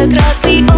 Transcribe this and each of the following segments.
прекрасный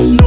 you.